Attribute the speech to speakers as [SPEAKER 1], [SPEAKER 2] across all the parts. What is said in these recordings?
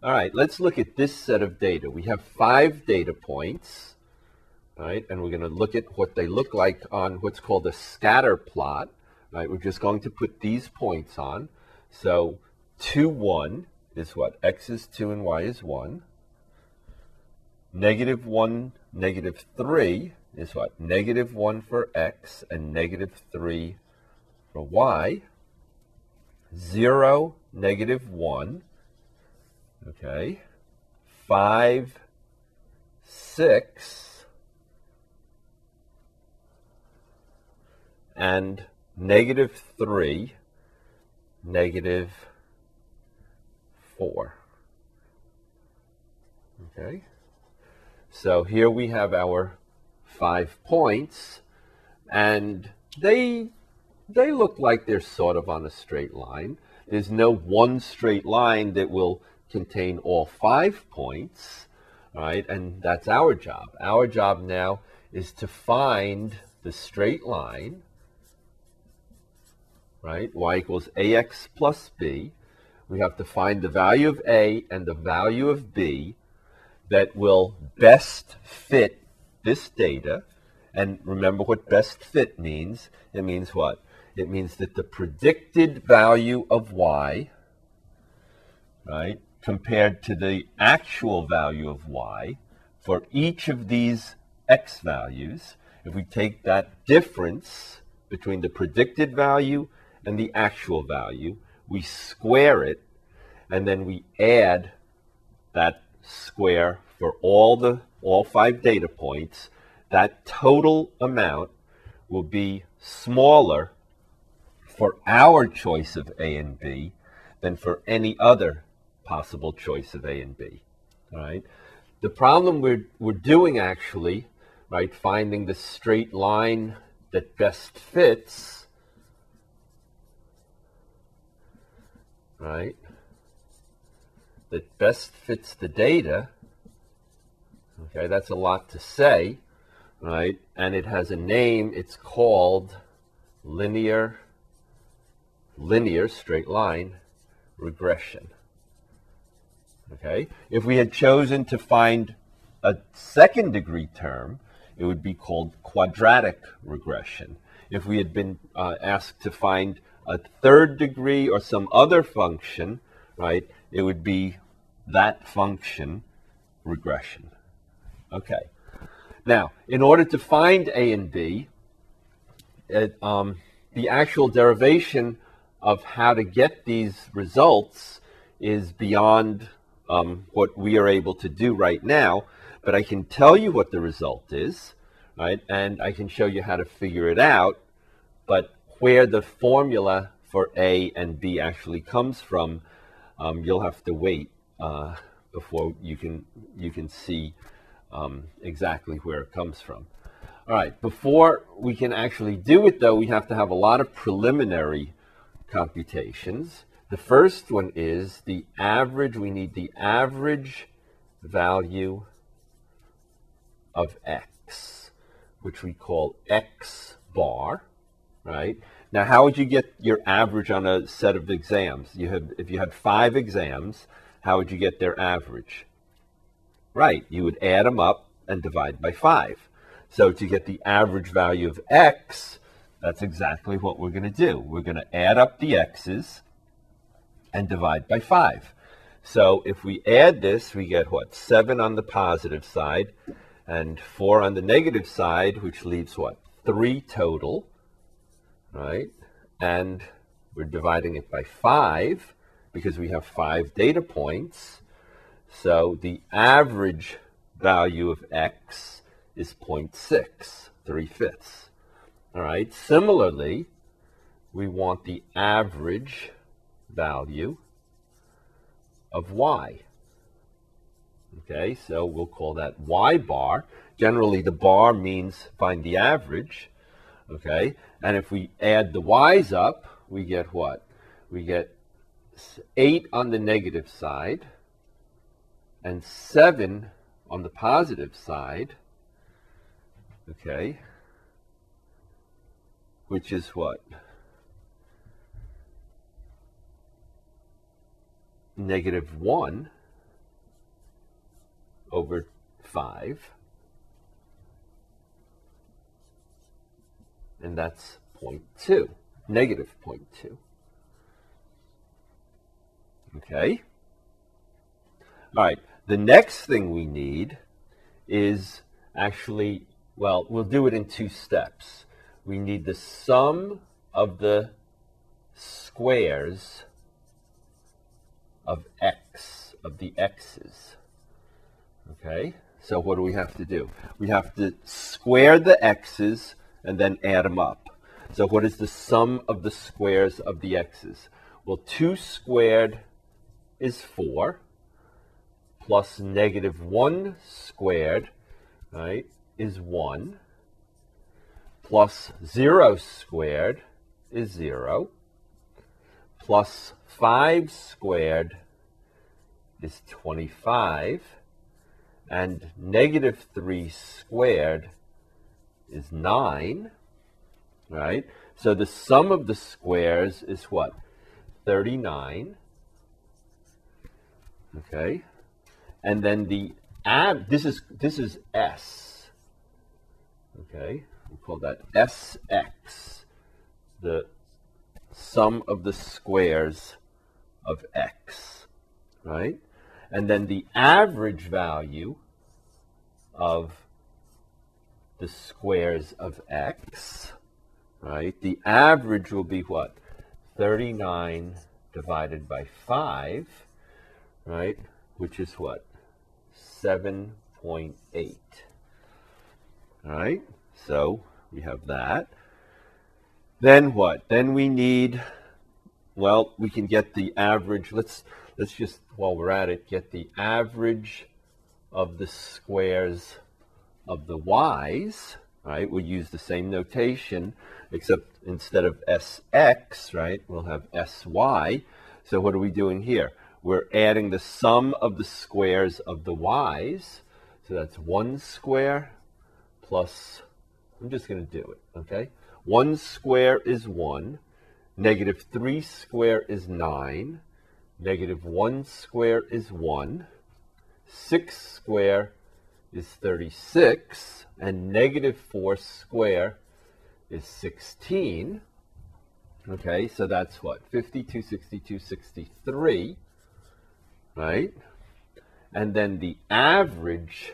[SPEAKER 1] All right, let's look at this set of data. We have five data points, right? And we're going to look at what they look like on what's called a scatter plot, right? We're just going to put these points on. So 2, 1 is what? X is 2 and Y is 1. Negative 1, negative 3 is what? Negative 1 for X and negative 3 for Y. 0, negative 1. Okay. 5, 6, and negative 3, negative 4. Okay. So here we have our five points, and they they look like they're sort of on a straight line. There's no one straight line that will contain all five points, right? And that's our job. Our job now is to find the straight line, right? y equals ax plus b. We have to find the value of a and the value of b that will best fit this data. And remember what best fit means. It means what? It means that the predicted value of y, right, compared to the actual value of y for each of these x values, if we take that difference between the predicted value and the actual value, we square it, and then we add that square for all the all five data points, that total amount will be smaller for our choice of A and B than for any other possible choice of A and B. All right. The problem we're we're doing actually, right, finding the straight line that best fits, right, that best fits the data Okay, that's a lot to say, right? And it has a name. It's called linear, linear straight line regression. Okay, if we had chosen to find a second degree term, it would be called quadratic regression. If we had been uh, asked to find a third degree or some other function, right, it would be that function regression. Okay. Now, in order to find A and B, it, um, the actual derivation of how to get these results is beyond um, what we are able to do right now. But I can tell you what the result is, right? And I can show you how to figure it out. But where the formula for A and B actually comes from, um, you'll have to wait uh, before you can you can see um, exactly where it comes from. All right, before we can actually do it, though, we have to have a lot of preliminary computations. The first one is the average. We need the average value of x, which we call x bar, right? Now, how would you get your average on a set of exams? You have, if you had five exams, how would you get their average? Right, you would add them up and divide by 5. So to get the average value of x, that's exactly what we're going to do. We're going to add up the x's and divide by 5. So if we add this, we get what? 7 on the positive side and 4 on the negative side, which leaves what? 3 total, right? And we're dividing it by 5 because we have 5 data points. So the average value of x is 0.6, 3 fifths. All right, similarly, we want the average value of y. Okay, so we'll call that y bar. Generally, the bar means find the average. Okay, and if we add the y's up, we get what? We get 8 on the negative side and 7 on the positive side, okay, which is what? Negative 1, over 5. And that's 0.2, negative 0.2. Okay? All right, the next thing we need is actually, well, we'll do it in two steps. We need the sum of the squares of x, of the x's. Okay, so what do we have to do? We have to square the x's and then add them up. So what is the sum of the squares of the x's? Well, 2 squared is 4, plus negative 1 squared, right, is 1, plus 0 squared is 0, plus 5 squared is 25, and negative 3 squared is 9, right? So the sum of the squares is what? 39. Okay. And then the ab this is this is S. Okay. We call that SX. The sum of the squares of x, right? And then the average value of the squares of x, right? The average will be what? 39 divided by 5, right? Which is what? 7.8. All right? So we have that. Then what? Then we need, well, we can get the average. Let's let's just while we're at it, get the average of the squares of the y's. Right? We'll use the same notation, except instead of sx, right, we'll have sy. So what are we doing here? We're adding the sum of the squares of the y's. So that's one square plus. I'm just going to do it. Okay. 1 square is 1. Negative 3 square is 9. Negative 1 square is 1. 6 square is 36. And negative 4 square is 16. Okay, so that's what? 52, 62, 63. Right? And then the average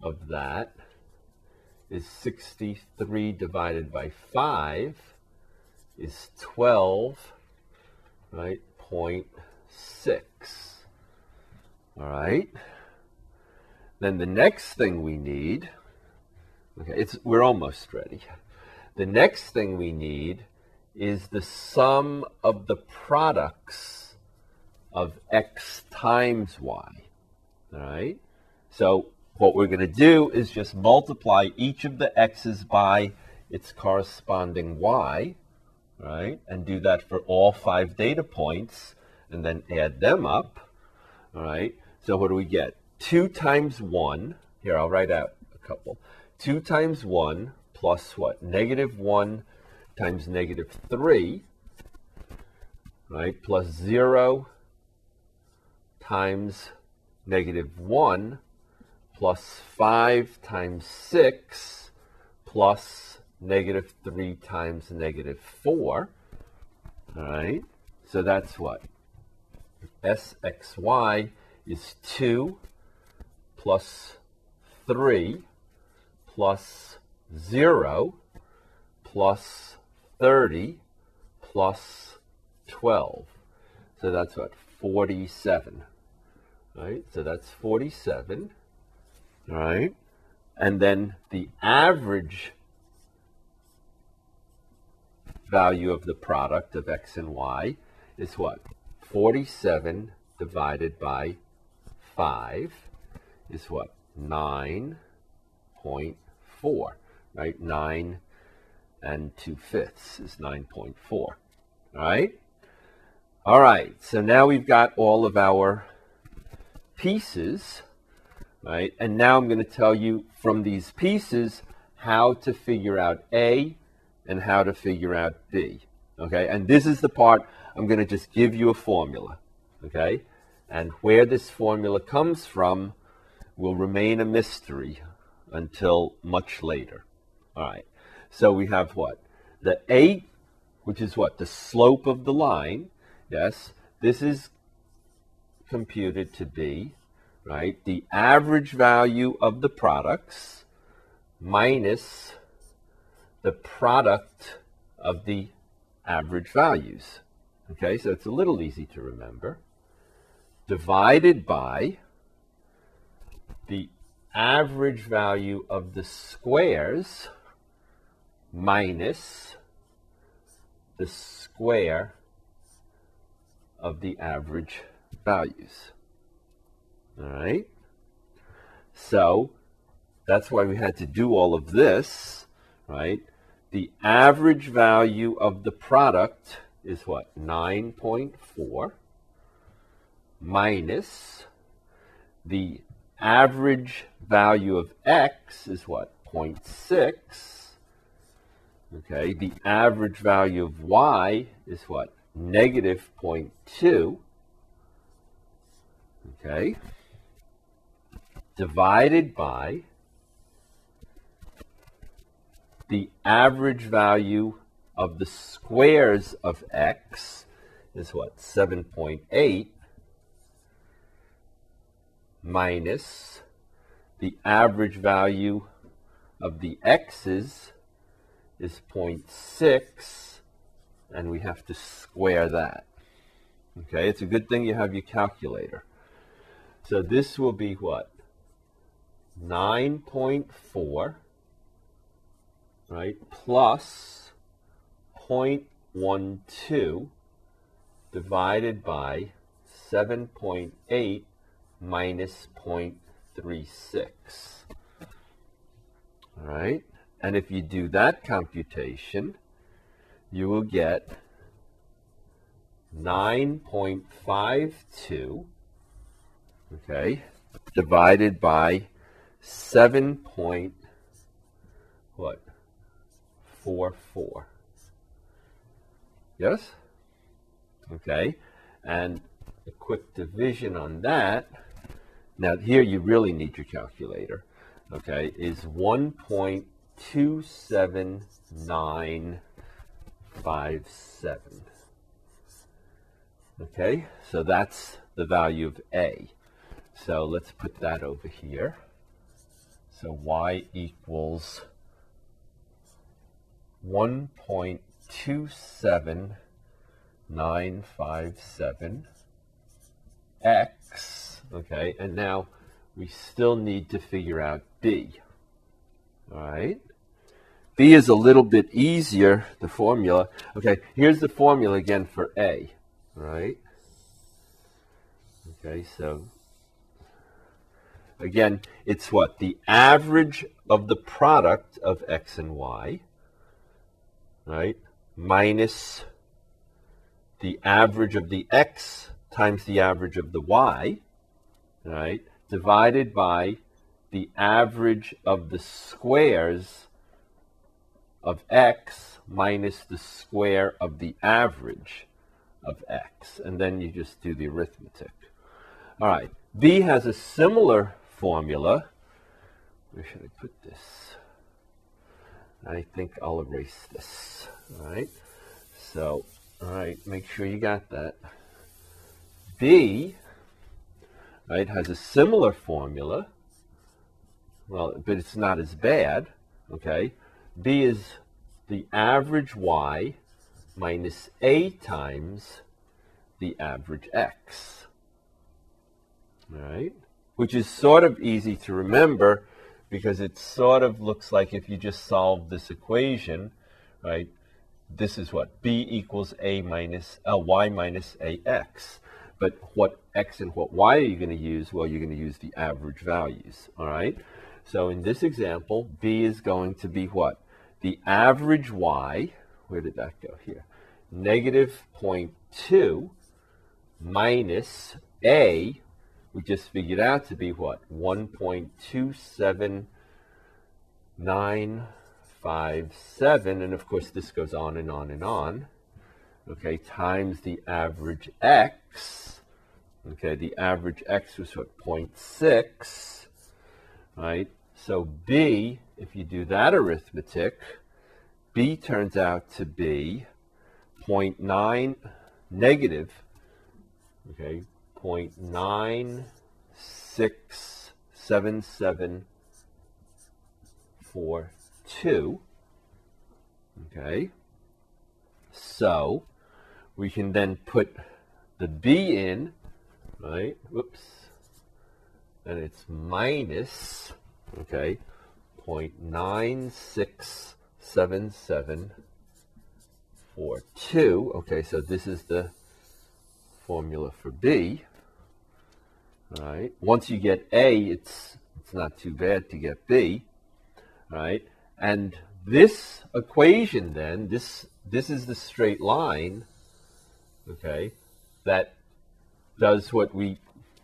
[SPEAKER 1] of that is 63 divided by 5 is 12, right, point 6. All right. Then the next thing we need, okay, it's, we're almost ready. The next thing we need is the sum of the products of x times y. All right. So what we're going to do is just multiply each of the x's by its corresponding y, right? And do that for all five data points and then add them up, all right? So what do we get? 2 times 1, here I'll write out a couple. 2 times 1 plus what? Negative 1 times negative 3, right? Plus 0 times negative 1 plus 5 times 6 plus negative 3 times negative 4. All right, so that's what? Sxy is 2 plus 3 plus 0 plus 30 plus 12. So that's what? 47. Right? So that's 47 right? And then the average value of the product of x and y is what? 47 divided by 5 is what? 9.4, right? 9 and 2 fifths is 9.4, all right? All right, so now we've got all of our pieces right? And now I'm going to tell you from these pieces how to figure out A and how to figure out B, okay? And this is the part I'm going to just give you a formula, okay? And where this formula comes from, will remain a mystery until much later. All right. So we have what? The A, which is what? The slope of the line. Yes. This is computed to be, right, the average value of the products minus the product of the average values. Okay, so it's a little easy to remember. Divided by the average value of the squares minus the square of the average values. All right? So that's why we had to do all of this, right? The average value of the product is what? 9.4 minus the average value of x is what? 0.6. Okay, the average value of y is what? Negative 0.2. Okay, divided by the average value of the squares of x is what? 7.8 minus the average value of the x's is 0.6 and we have to square that. Okay, it's a good thing you have your calculator. So this will be what? 9.4 right, plus 0.12 divided by 7.8 minus 0.36. All right, and if you do that computation, you will get 9.52, okay, divided by 7 point, what, 4, 4. Yes? Okay, and a quick division on that, now here you really need your calculator, okay, is 1.27957. Okay, so that's the value of A. So let's put that over here. So y equals 1.27957 x, okay, and now we still need to figure out b, all right? b is a little bit easier, the formula. Okay, here's the formula again for a, right? Okay, so Again, it's what? The average of the product of x and y, right? Minus the average of the x times the average of the y, right? Divided by the average of the squares of x minus the square of the average of x. And then you just do the arithmetic. All right. B has a similar formula. Where should I put this? I think I'll erase this. All right. So, all right, make sure you got that. B, right, has a similar formula. Well, but it's not as bad. Okay. B is the average y minus a times the average x. All right which is sort of easy to remember because it sort of looks like if you just solve this equation, right? This is what b equals a minus uh, y minus ax. But what x and what y are you going to use? Well, you're going to use the average values. All right. So in this example, b is going to be what? The average y. Where did that go here? Negative 0.2 minus a we just figured out to be what? 1.27957. And of course, this goes on and on and on. Okay, times the average x. Okay, the average x was what? 0.6. right? So B, if you do that arithmetic, B turns out to be 0.9 negative, okay, 0.96774 okay? So we can then put the B in, right? Whoops. And it's minus, okay, 0.967742. Okay, so this is the formula for B. right? Once you get A, it's it's not too bad to get B. right? And this equation then, this this is the straight line, okay, that does what we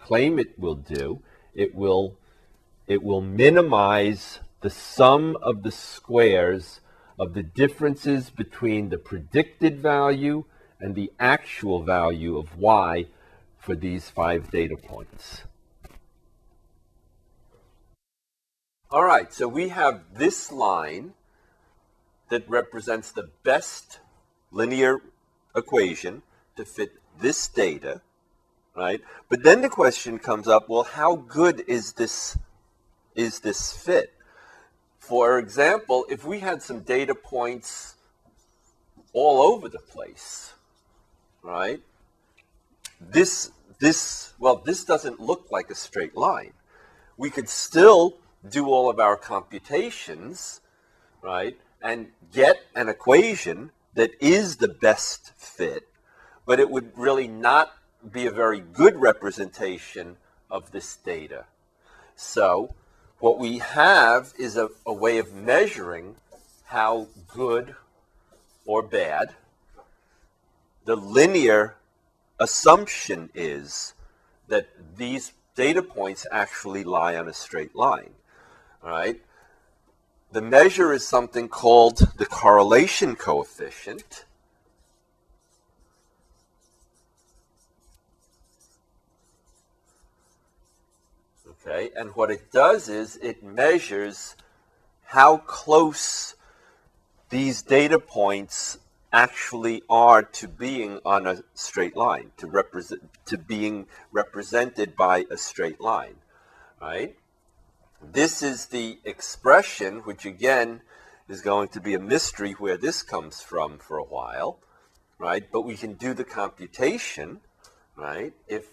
[SPEAKER 1] claim it will do. It will it will minimize the sum of the squares of the differences between the predicted value and the actual value of y for these five data points. All right, so we have this line that represents the best linear equation to fit this data, right? But then the question comes up, well, how good is this is this fit? For example, if we had some data points all over the place, right? This this well, this doesn't look like a straight line. We could still do all of our computations, right? And get an equation that is the best fit, but it would really not be a very good representation of this data. So what we have is a, a way of measuring how good or bad the linear assumption is that these data points actually lie on a straight line. All right. The measure is something called the correlation coefficient. Okay, and what it does is it measures how close these data points actually are to being on a straight line, to represent to being represented by a straight line, right? This is the expression, which again is going to be a mystery where this comes from for a while, right? But we can do the computation, right? If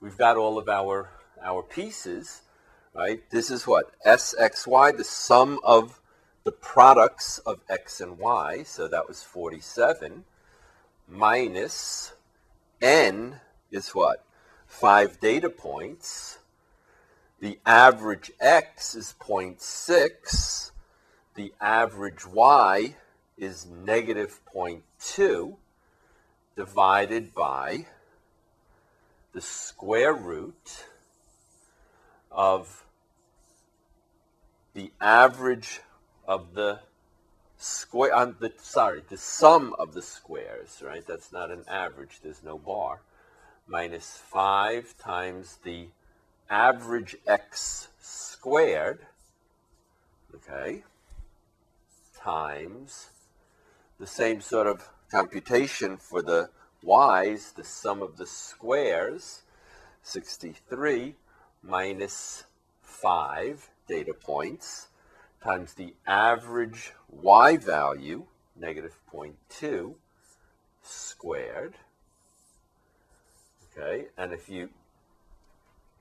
[SPEAKER 1] we've got all of our our pieces, right? This is what s x y, the sum of the products of x and y, so that was 47, minus n is what? Five data points. The average x is 0.6. The average y is negative 0.2 divided by the square root of the average of the square on the sorry the sum of the squares right? That's not an average there's no bar. Minus 5 times the average x squared okay times the same sort of computation for the y's the sum of the squares 63 minus 5 data points times the average y value, negative 0.2, squared. Okay, and if you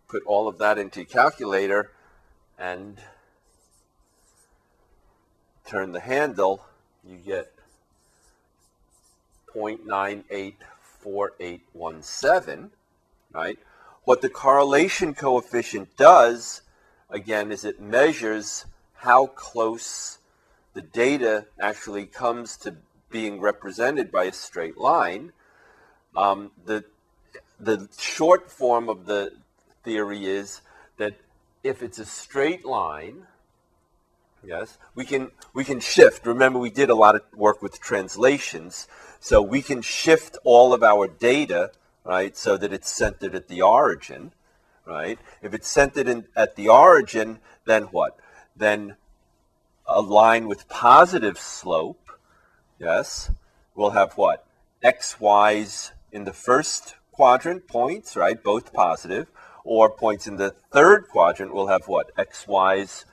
[SPEAKER 1] put all of that into your calculator and turn the handle, you get 0.984817, right? What the correlation coefficient does, again, is it measures how close the data actually comes to being represented by a straight line. Um, the, the short form of the theory is that if it's a straight line, yes, we can, we can shift. Remember, we did a lot of work with translations, so we can shift all of our data, right, so that it's centered at the origin, right? If it's centered in, at the origin, then what? Then a line with positive slope, yes, will have what? X, Y's in the first quadrant points, right? Both positive. Or points in the third quadrant will have what? X, Y's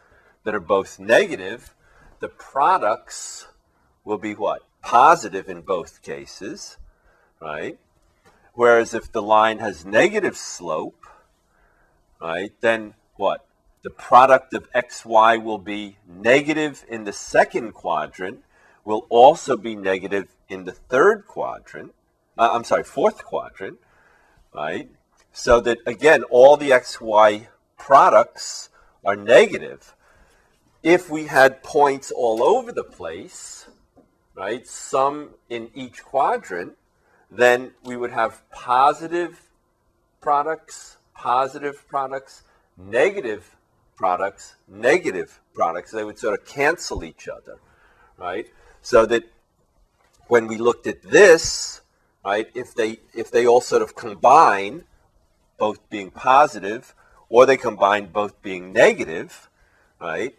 [SPEAKER 1] that are both negative. The products will be what? Positive in both cases, right? Whereas if the line has negative slope, right, then what? The product of xy will be negative in the second quadrant, will also be negative in the third quadrant. Uh, I'm sorry, fourth quadrant, right? So that again, all the xy products are negative. If we had points all over the place, right, some in each quadrant, then we would have positive products, positive products, negative products, negative products. They would sort of cancel each other, right? So that when we looked at this, right, if they if they all sort of combine, both being positive, or they combine both being negative, right,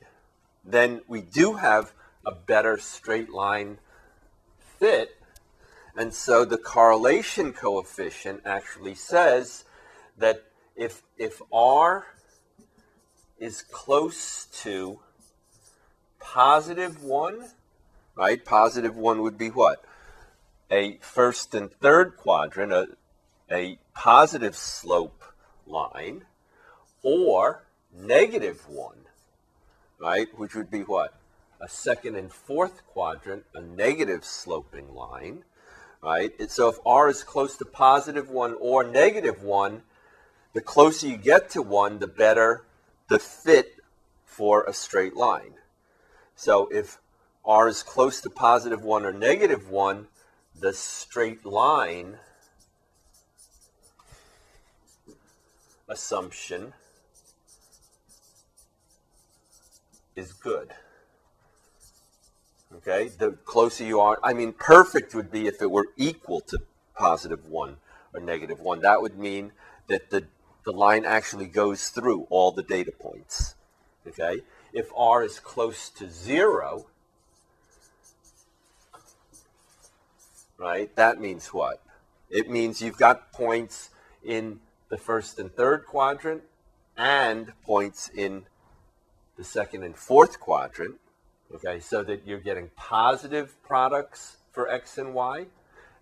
[SPEAKER 1] then we do have a better straight line fit and so the correlation coefficient actually says that if, if R is close to positive 1, right? Positive 1 would be what? A first and third quadrant, a, a positive slope line, or negative 1, right? Which would be what? A second and fourth quadrant, a negative sloping line right? And so if r is close to positive 1 or negative 1, the closer you get to 1, the better the fit for a straight line. So if r is close to positive 1 or negative 1, the straight line assumption is good. Okay, the closer you are, I mean, perfect would be if it were equal to positive 1 or negative 1. That would mean that the, the line actually goes through all the data points. Okay, if r is close to 0, right, that means what? It means you've got points in the first and third quadrant and points in the second and fourth quadrant Okay, so that you're getting positive products for X and Y,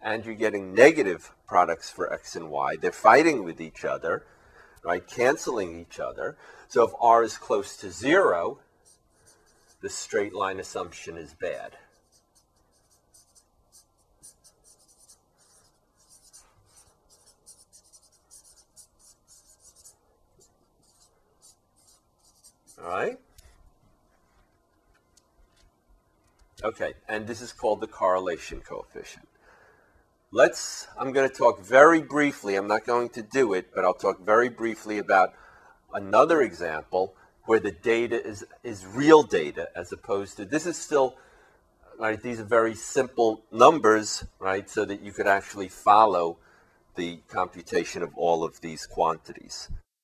[SPEAKER 1] and you're getting negative products for X and Y. They're fighting with each other, right, canceling each other. So if R is close to zero, the straight line assumption is bad. All right? Okay, and this is called the correlation coefficient. Let's, I'm going to talk very briefly, I'm not going to do it, but I'll talk very briefly about another example where the data is, is real data as opposed to, this is still, right, these are very simple numbers, right, so that you could actually follow the computation of all of these quantities.